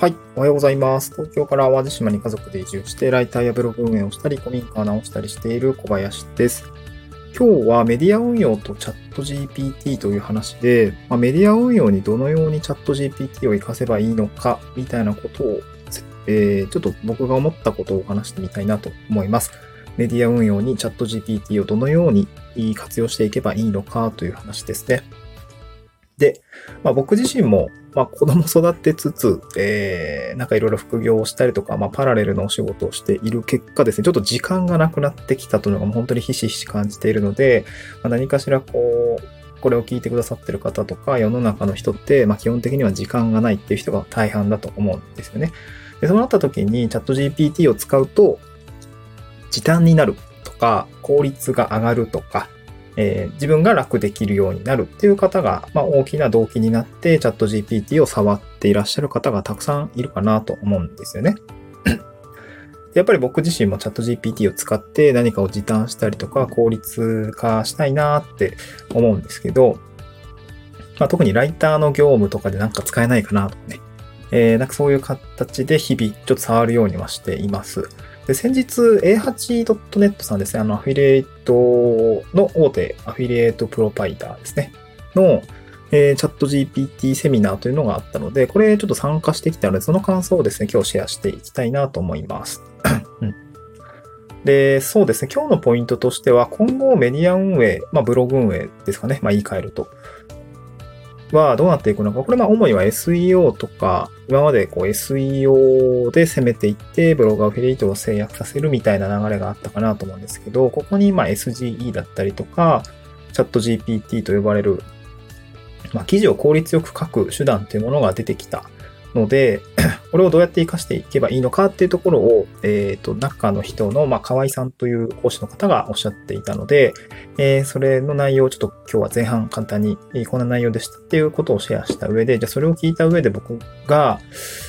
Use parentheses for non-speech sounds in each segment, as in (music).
はい。おはようございます。東京から淡路島に家族で移住して、ライターやブログ運営をしたり、古民家を直したりしている小林です。今日はメディア運用とチャット GPT という話で、まあ、メディア運用にどのようにチャット GPT を活かせばいいのか、みたいなことを、えー、ちょっと僕が思ったことを話してみたいなと思います。メディア運用にチャット GPT をどのように活用していけばいいのかという話ですね。で、まあ、僕自身も、まあ、子供育てつつ、えー、なんかいろいろ副業をしたりとか、まあ、パラレルのお仕事をしている結果ですね、ちょっと時間がなくなってきたというのが本当にひしひし感じているので、まあ、何かしらこう、これを聞いてくださってる方とか、世の中の人って、まあ、基本的には時間がないっていう人が大半だと思うんですよね。で、そうなった時にチャット GPT を使うと、時短になるとか、効率が上がるとか、えー、自分が楽できるようになるっていう方が、まあ、大きな動機になってチャット GPT を触っていらっしゃる方がたくさんいるかなと思うんですよね。(clears throat) やっぱり僕自身もチャット GPT を使って何かを時短したりとか効率化したいなって思うんですけど、まあ、特にライターの業務とかでなんか使えないかなとかね。えー、なんかそういう形で日々ちょっと触るようにはしています。で、先日 A8.net さんですね、あの、アフィリエイトの大手アフィリエイトプロパイターですね、の、えー、チャット GPT セミナーというのがあったので、これちょっと参加してきたので、その感想をですね、今日シェアしていきたいなと思います。(laughs) うん、で、そうですね、今日のポイントとしては、今後メディア運営、まあ、ブログ運営ですかね、まあ、言い換えると。はどうなっていくのか。これまあ主には SEO とか、今までこう SEO で攻めていって、ブログアフィリエイトを制約させるみたいな流れがあったかなと思うんですけど、ここにま SGE だったりとか、チャット GPT と呼ばれる、まあ、記事を効率よく書く手段というものが出てきたので、(clears throat) これをどうやって活かしていけばいいのかっていうところを、えっ、ー、と、中の人の、まあ、河合さんという講師の方がおっしゃっていたので、えー、それの内容をちょっと今日は前半簡単に、こんな内容でしたっていうことをシェアした上で、じゃあそれを聞いた上で僕が、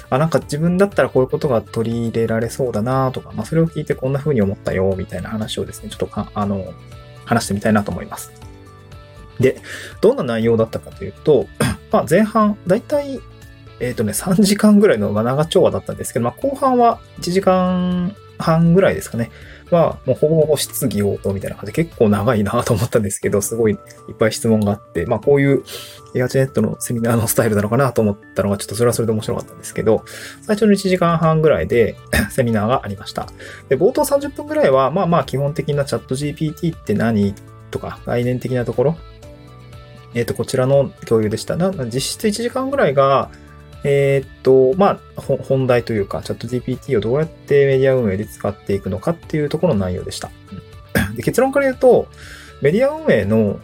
あ、なんか自分だったらこういうことが取り入れられそうだなとか、まあ、それを聞いてこんな風に思ったよ、みたいな話をですね、ちょっとか、あの、話してみたいなと思います。で、どんな内容だったかというと、(clears throat) まあ、前半、だいたいえっ、ー、とね、3時間ぐらいの長丁場だったんですけど、まあ、後半は1時間半ぐらいですかね。は、もうほぼほぼ質疑応答みたいな感じで結構長いなと思ったんですけど、すごいいっぱい質問があって、まあこういうエアチェネットのセミナーのスタイルなのかなと思ったのがちょっとそれはそれで面白かったんですけど、最初の1時間半ぐらいで (coughs) セミナーがありました。で、冒頭30分ぐらいは、まあまあ基本的なチャット GPT って何とか概念的なところ、えっ、ー、と、こちらの共有でした。な実質1時間ぐらいが、えー、っと、まあ、本題というか、チャット GPT をどうやってメディア運営で使っていくのかっていうところの内容でした。で結論から言うと、メディア運営の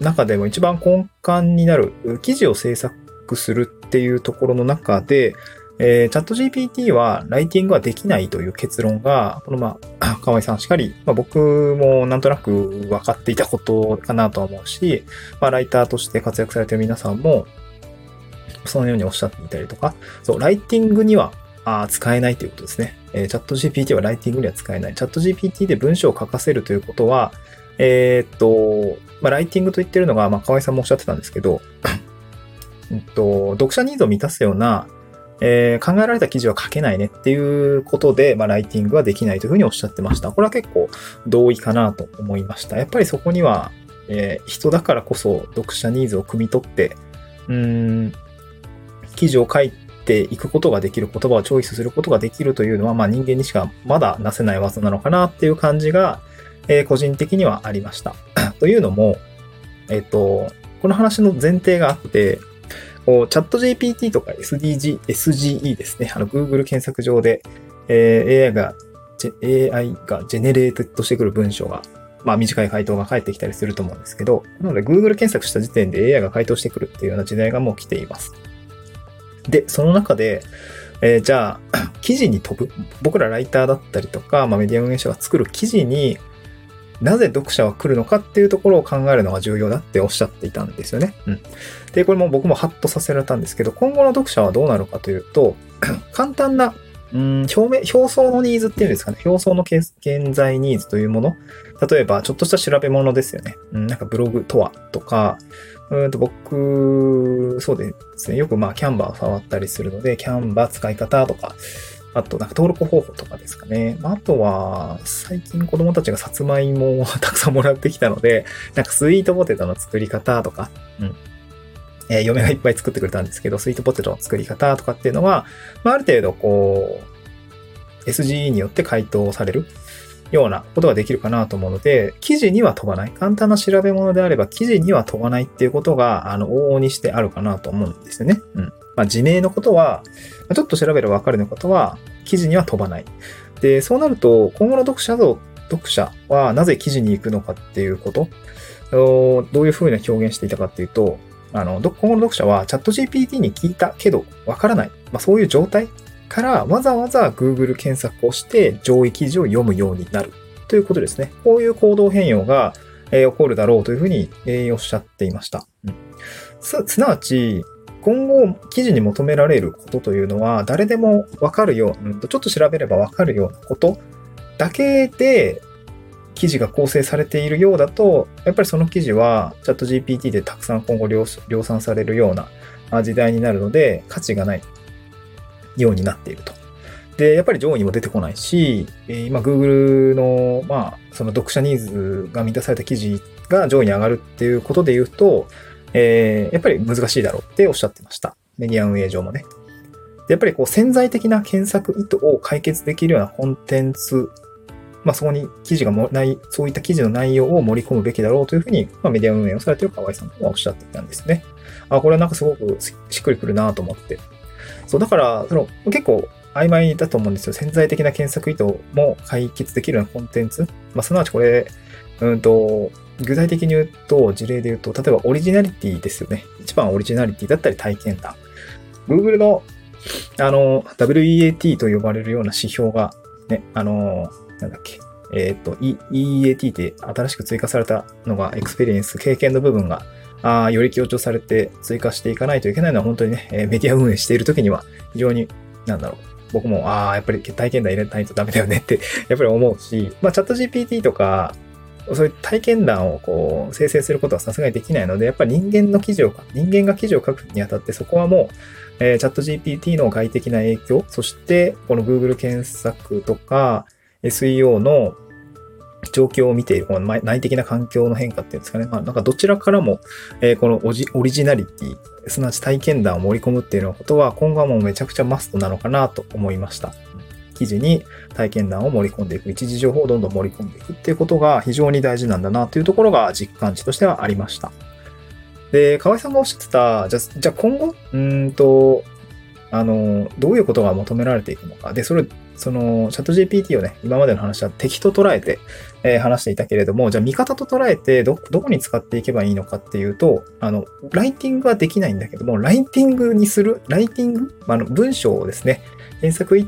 中でも一番根幹になる記事を制作するっていうところの中で、えー、チャット GPT はライティングはできないという結論が、このまあ、(laughs) 河合さんしかり、まあ、僕もなんとなく分かっていたことかなとは思うし、まあ、ライターとして活躍されている皆さんも、そのようにおっしゃっていたりとか、そう、ライティングにはあ使えないということですね。えー、チャット GPT はライティングには使えない。チャット GPT で文章を書かせるということは、えー、っと、まあ、ライティングと言ってるのが、まあ、河合さんもおっしゃってたんですけど、(coughs) うんと、読者ニーズを満たすような、えー、考えられた記事は書けないねっていうことで、まあ、ライティングはできないというふうにおっしゃってました。これは結構同意かなと思いました。やっぱりそこには、えー、人だからこそ読者ニーズを汲み取って、うん、記事を書いていくことができる、言葉をチョイスすることができるというのは、まあ人間にしかまだなせない技なのかなっていう感じが、えー、個人的にはありました。(coughs) というのも、えっ、と、この話の前提があって、こうチャット GPT とか SDG、SGE ですね。あの、Google 検索上で、えー、AI が、AI がジェネレートしてくる文章が、まあ短い回答が返ってきたりすると思うんですけど、なので Google 検索した時点で AI が回答してくるっていうような時代がもう来ています。で、その中で、えー、じゃあ、(clears throat) 記事に飛ぶ。僕らライターだったりとか、まあ、メディア運営者が作る記事になぜ読者は来るのかっていうところを考えるのが重要だっておっしゃっていたんですよね。うん。で、これも僕もハッとさせられたんですけど、今後の読者はどうなるかというと、(clears throat) 簡単なうん、表面、表層のニーズっていうんですかね。表層の現在ニーズというもの。例えば、ちょっとした調べ物ですよね。うん、なんかブログとはとか、うんと僕、そうですね。よくまあ、キャンバー触ったりするので、キャンバー使い方とか、あと、なんか登録方法とかですかね。あとは、最近子供たちがさつまいもを (laughs) たくさんもらってきたので、なんかスイートポテトの作り方とか、うん。えー、嫁がいっぱい作ってくれたんですけど、スイートポテトの作り方とかっていうのは、まあ、ある程度こう、SGE によって回答されるようなことができるかなと思うので、記事には飛ばない。簡単な調べ物であれば記事には飛ばないっていうことが、あの、往々にしてあるかなと思うんですよね。うん。まあ、自明のことは、ちょっと調べればわかるようなことは、記事には飛ばない。で、そうなると、今後の読者像、読者はなぜ記事に行くのかっていうこと、どういうふうに表現していたかっていうと、あの、今後の読者はチャット GPT に聞いたけどわからない。まあ、そういう状態からわざわざ Google 検索をして上位記事を読むようになるということですね。こういう行動変容が、えー、起こるだろうというふうに、えー、おっしゃっていました。うん、す、すなわち、今後記事に求められることというのは誰でもわかるよう、うん、ちょっと調べればわかるようなことだけで記事が構成されているようだと、やっぱりその記事はチャット GPT でたくさん今後量産されるような時代になるので、価値がないようになっていると。で、やっぱり上位にも出てこないし、今 Google の、まあ、その読者ニーズが満たされた記事が上位に上がるっていうことで言うと、えー、やっぱり難しいだろうっておっしゃってました。メディア運営上もね。でやっぱりこう潜在的な検索意図を解決できるようなコンテンツまあ、そこに記事がもない、そういった記事の内容を盛り込むべきだろうというふうに、まあ、メディア運営をされている河合さんはおっしゃっていたんですね。あ、これはなんかすごくしっくりくるなと思って。そう、だから、その、結構曖昧だと思うんですよ。潜在的な検索意図も解決できるようなコンテンツ。まあ、すなわちこれ、うんと、具体的に言うと、事例で言うと、例えばオリジナリティですよね。一番オリジナリティだったり体験談。Google の、あの、WEAT と呼ばれるような指標が、ね、あの、なんだっけ、えっ、ー、と、EEAT って新しく追加されたのが、 Experience、経験の部分が、あより強調されて追加していかないといけないのは本当にね、メディア運営しているときには非常に、なんだろう、僕も、ああ、やっぱり体験談入れないとダメだよねって (laughs) やっぱり思うし、まあ、チャット GPT とか、そういう体験談をこう生成することはさすがにできないので、やっぱり人間の記事を、人間が記事を書くにあたってそこはもう、えー、チャット GPT の外的な影響、そしてこの Google 検索とか、SEO の状況を見ている、この内的な環境の変化っていうんですかね。まあ、なんかどちらからも、えー、このオリジナリティ、すなわち体験談を盛り込むっていうようなことは、今後はもうめちゃくちゃマストなのかなと思いました。記事に体験談を盛り込んでいく、一時情報をどんどん盛り込んでいくっていうことが非常に大事なんだなというところが実感値としてはありました。で、河合さんがおっしゃってた、じゃ、じゃ今後、うんと、あの、どういうことが求められていくのか。で、それその、チャット GPT をね、今までの話は敵と捉えて、えー、話していたけれども、じゃあ味方と捉えてど、どこに使っていけばいいのかっていうと、あの、ライティングはできないんだけども、ライティングにする、ライティング、まあ、の文章をですね、検索意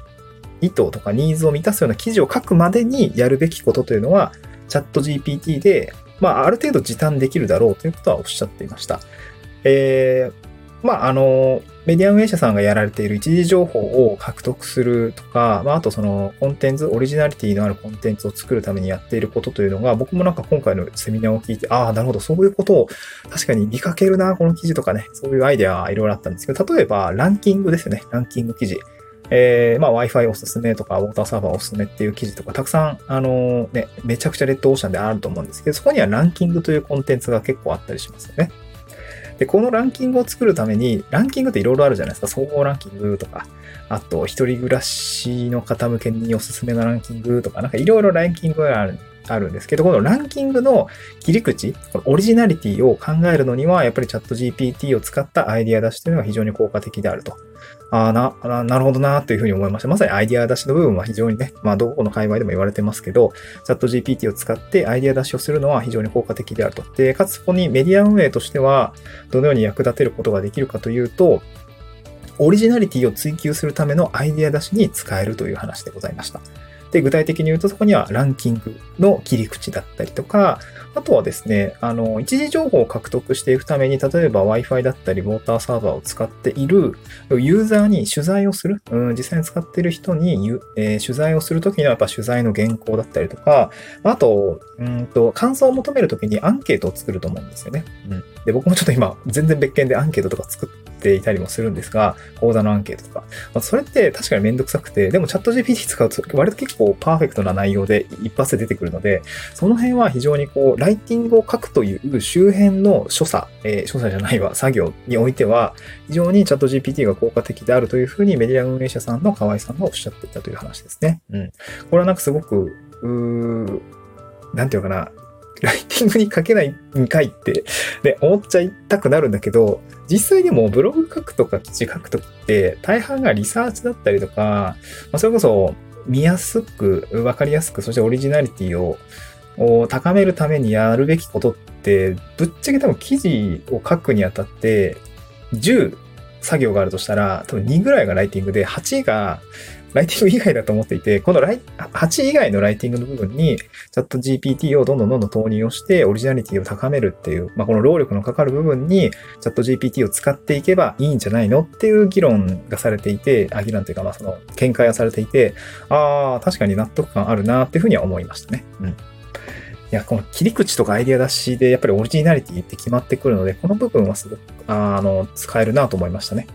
図とかニーズを満たすような記事を書くまでにやるべきことというのは、チャット GPT で、まあ、ある程度時短できるだろうということはおっしゃっていました。えー、まあ、あの、メディア運営者さんがやられている一時情報を獲得するとか、まあ、あとそのコンテンツ、オリジナリティのあるコンテンツを作るためにやっていることというのが、僕もなんか今回のセミナーを聞いて、ああ、なるほど、そういうことを確かに見かけるな、この記事とかね、そういうアイデアいろいろあったんですけど、例えばランキングですよね、ランキング記事。えー、まあ Wi-Fi おすすめとか、ウォーターサーバーおすすめっていう記事とか、たくさん、あのね、めちゃくちゃレッドオーシャンであると思うんですけど、そこにはランキングというコンテンツが結構あったりしますよね。で、このランキングを作るために、ランキングっていろいろあるじゃないですか。総合ランキングとか、あと、一人暮らしの方向けにおすすめのランキングとか、なんかいろいろランキングがある。あるんですけど、このランキングの切り口、このオリジナリティを考えるのには、やっぱりチャット GPT を使ったアイディア出しというのが非常に効果的であると。ああ、な、なるほどな、というふうに思いました。まさにアイディア出しの部分は非常にね、(laughs) まあ、どこの界隈でも言われてますけど、チャット GPT を使ってアイディア出しをするのは非常に効果的であると。で、かつそこにメディア運営としては、どのように役立てることができるかというと、オリジナリティを追求するためのアイディア出しに使えるという話でございました。で、具体的に言うとそこにはランキングの切り口だったりとか、あとはですね、あの、一時情報を獲得していくために、例えば Wi-Fi だったり、ウォーターサーバーを使っているユーザーに取材をする、うん、実際に使っている人に、えー、取材をするときにはやっぱ取材の原稿だったりとか、あと、うんと、感想を求めるときにアンケートを作ると思うんですよね。うん。で、僕もちょっと今、全然別件でアンケートとか作っていたりもするんですが、講座のアンケートとか。まあ、それって確かにめんどくさくて、でもチャット GPT (laughs) 使うと割と結構パーフェクトな内容で一発で出てくるので、その辺は非常にこう、ライティングを書くという周辺の所作、えー、所作じゃないわ、作業においては、非常にチャット GPT が効果的であるというふうにメディア運営者さんの河合さんがおっしゃっていたという話ですね。うん。これはなんかすごく、うー、なんていうかな、ライティングに書けないんかいって、ね、思っちゃいたくなるんだけど、実際でもブログ書くとか記事書くときって、大半がリサーチだったりとか、まあ、それこそ見やすく、わかりやすく、そしてオリジナリティをを高めるためにやるべきことって、ぶっちゃけ多分記事を書くにあたって、10作業があるとしたら、多分2ぐらいがライティングで、8がライティング以外だと思っていて、このライ8以外のライティングの部分に、チャット GPT をどんどんどんどん投入をして、オリジナリティを高めるっていう、まあ、この労力のかかる部分に、チャット GPT を使っていけばいいんじゃないのっていう議論がされていて、あ、議論というか、ま、その、見解がされていて、ああ、確かに納得感あるなっていうふうには思いましたね。うん。いや、この切り口とかアイディア出しで、やっぱりオリジナリティって決まってくるので、この部分はすごく、あの、使えるなと思いましたね。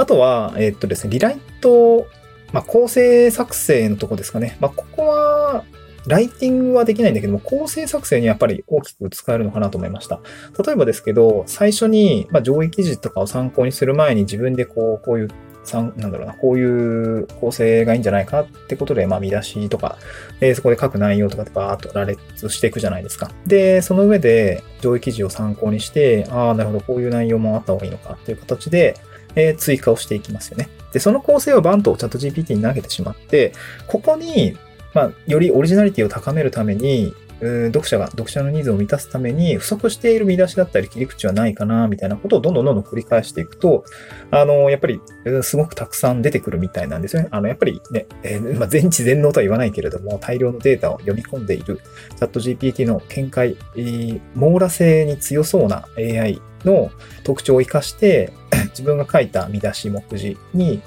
あとは、えっとですね、リライト、まあ、構成作成のとこですかね。まあ、ここは、ライティングはできないんだけども、構成作成にやっぱり大きく使えるのかなと思いました。例えばですけど、最初に、まあ、上位記事とかを参考にする前に自分でこう、こういうなんだろうな、こういう構成がいいんじゃないかってことで、まあ見出しとか、えー、そこで書く内容とかでバーっと羅列していくじゃないですか。で、その上で上位記事を参考にして、ああ、なるほど、こういう内容もあった方がいいのかっていう形で、えー、追加をしていきますよね。で、その構成をバンとチャット GPT に投げてしまって、ここに、まあ、よりオリジナリティを高めるために、読者が、読者のニーズを満たすために不足している見出しだったり切り口はないかな、みたいなことをどんどんどんどん繰り返していくと、あの、やっぱり、すごくたくさん出てくるみたいなんですよね。あの、やっぱりね、えー、まあ、全知全能とは言わないけれども、大量のデータを読み込んでいるチャット GPT の見解、えー、網羅性に強そうな AI の特徴を活かして、(clears throat) 自分が書いた見出し目次に、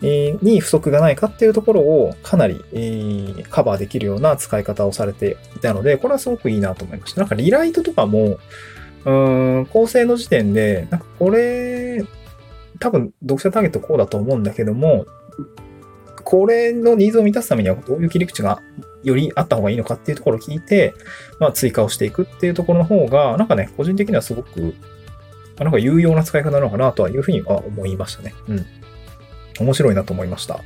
に不足がないかっていうところをかなり、カバーできるような使い方をされていたので、これはすごくいいなと思いました。なんかリライトとかも、うん、構成の時点で、なんかこれ、多分読者ターゲットこうだと思うんだけども、これのニーズを満たすためにはどういう切り口がよりあった方がいいのかっていうところを聞いて、まあ追加をしていくっていうところの方が、なんかね、個人的にはすごく、あなんか有用な使い方なのかなとはいうふうには思いましたね。うん。面白いなと思いました。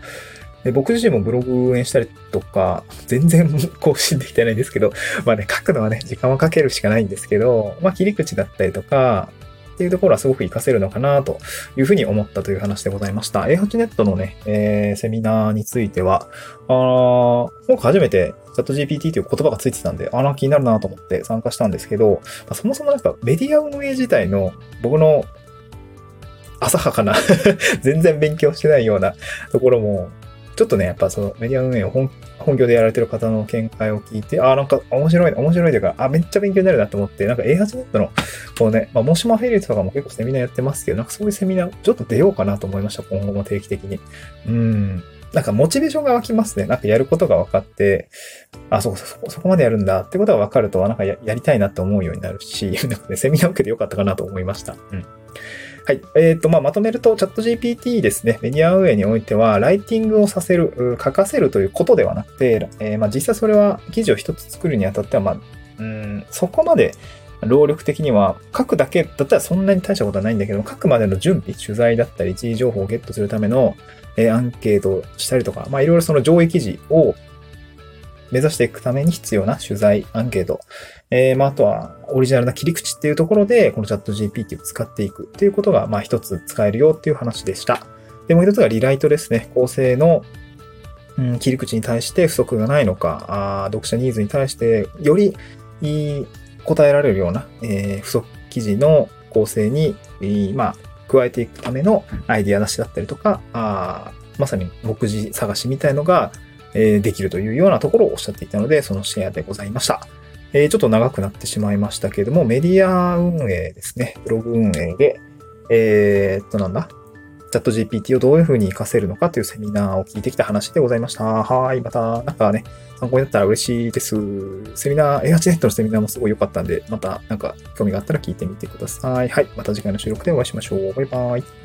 で僕自身もブログ運営したりとか、全然更新できてないんですけど、(laughs) まあね、書くのはね、時間はかけるしかないんですけど、まあ切り口だったりとか、っていうところはすごく活かせるのかなというふうに思ったという話でございました。A8net のね、えー、セミナーについては、あ僕初めてチャット GPT という言葉がついてたんで、あら、気になるなと思って参加したんですけど、まあ、そもそもなんかメディア運営自体の僕の浅はかな (laughs) 全然勉強してないようなところも、ちょっとね、やっぱそのメディア運営を本本業でやられてる方の見解を聞いて、あ、なんか面白い、面白いというか、あ、めっちゃ勉強になるなと思って、なんか A8Z の、こうね、まあ、もしもフェリスとかも結構セミナーやってますけど、なんかそういうセミナー、ちょっと出ようかなと思いました、今後も定期的に。うん。なんかモチベーションが湧きますね。なんかやることが分かって、あ、そうそこ、そこまでやるんだってことが分かると、なんかやりたいなって思うようになるし、(laughs) なんかね、セミナー受けてよかったかなと思いました。うん。はい。えっ、ー、と、まあ、まとめると、チャット GPT ですね、メディア運営においては、ライティングをさせる、書かせるということではなくて、えー、まあ、実際それは記事を一つ作るにあたっては、まあ、うん、そこまで労力的には、書くだけだったらそんなに大したことはないんだけど、書くまでの準備、取材だったり、一時情報をゲットするための、えー、アンケートをしたりとか、まあ、いろいろその上位記事を目指していくために必要な取材、アンケート、えー、まあ、あとは、オリジナルな切り口っていうところで、このチャット GPT を使っていくっていうことが、まあ、一つ使えるよっていう話でした。で、もう一つがリライトですね。構成の、うん、切り口に対して不足がないのか、あ読者ニーズに対してよりいい答えられるような、えー、不足記事の構成に、まあ、加えていくためのアイディア出しだったりとか、あまさに目次探しみたいのが、えーできるというようなところをおっしゃっていたので、そのシェアでございました。えーちょっと長くなってしまいましたけれども、メディア運営ですね。ブログ運営で、えーっと、なんだ？チャット GPT をどういうふうに活かせるのかというセミナーを聞いてきた話でございました。はい。また、なんかね、参考になったら嬉しいです。セミナー、AHNet のセミナーもすごい良かったんで、また、なんか、興味があったら聞いてみてください。はい。また次回の収録でお会いしましょう。バイバイ。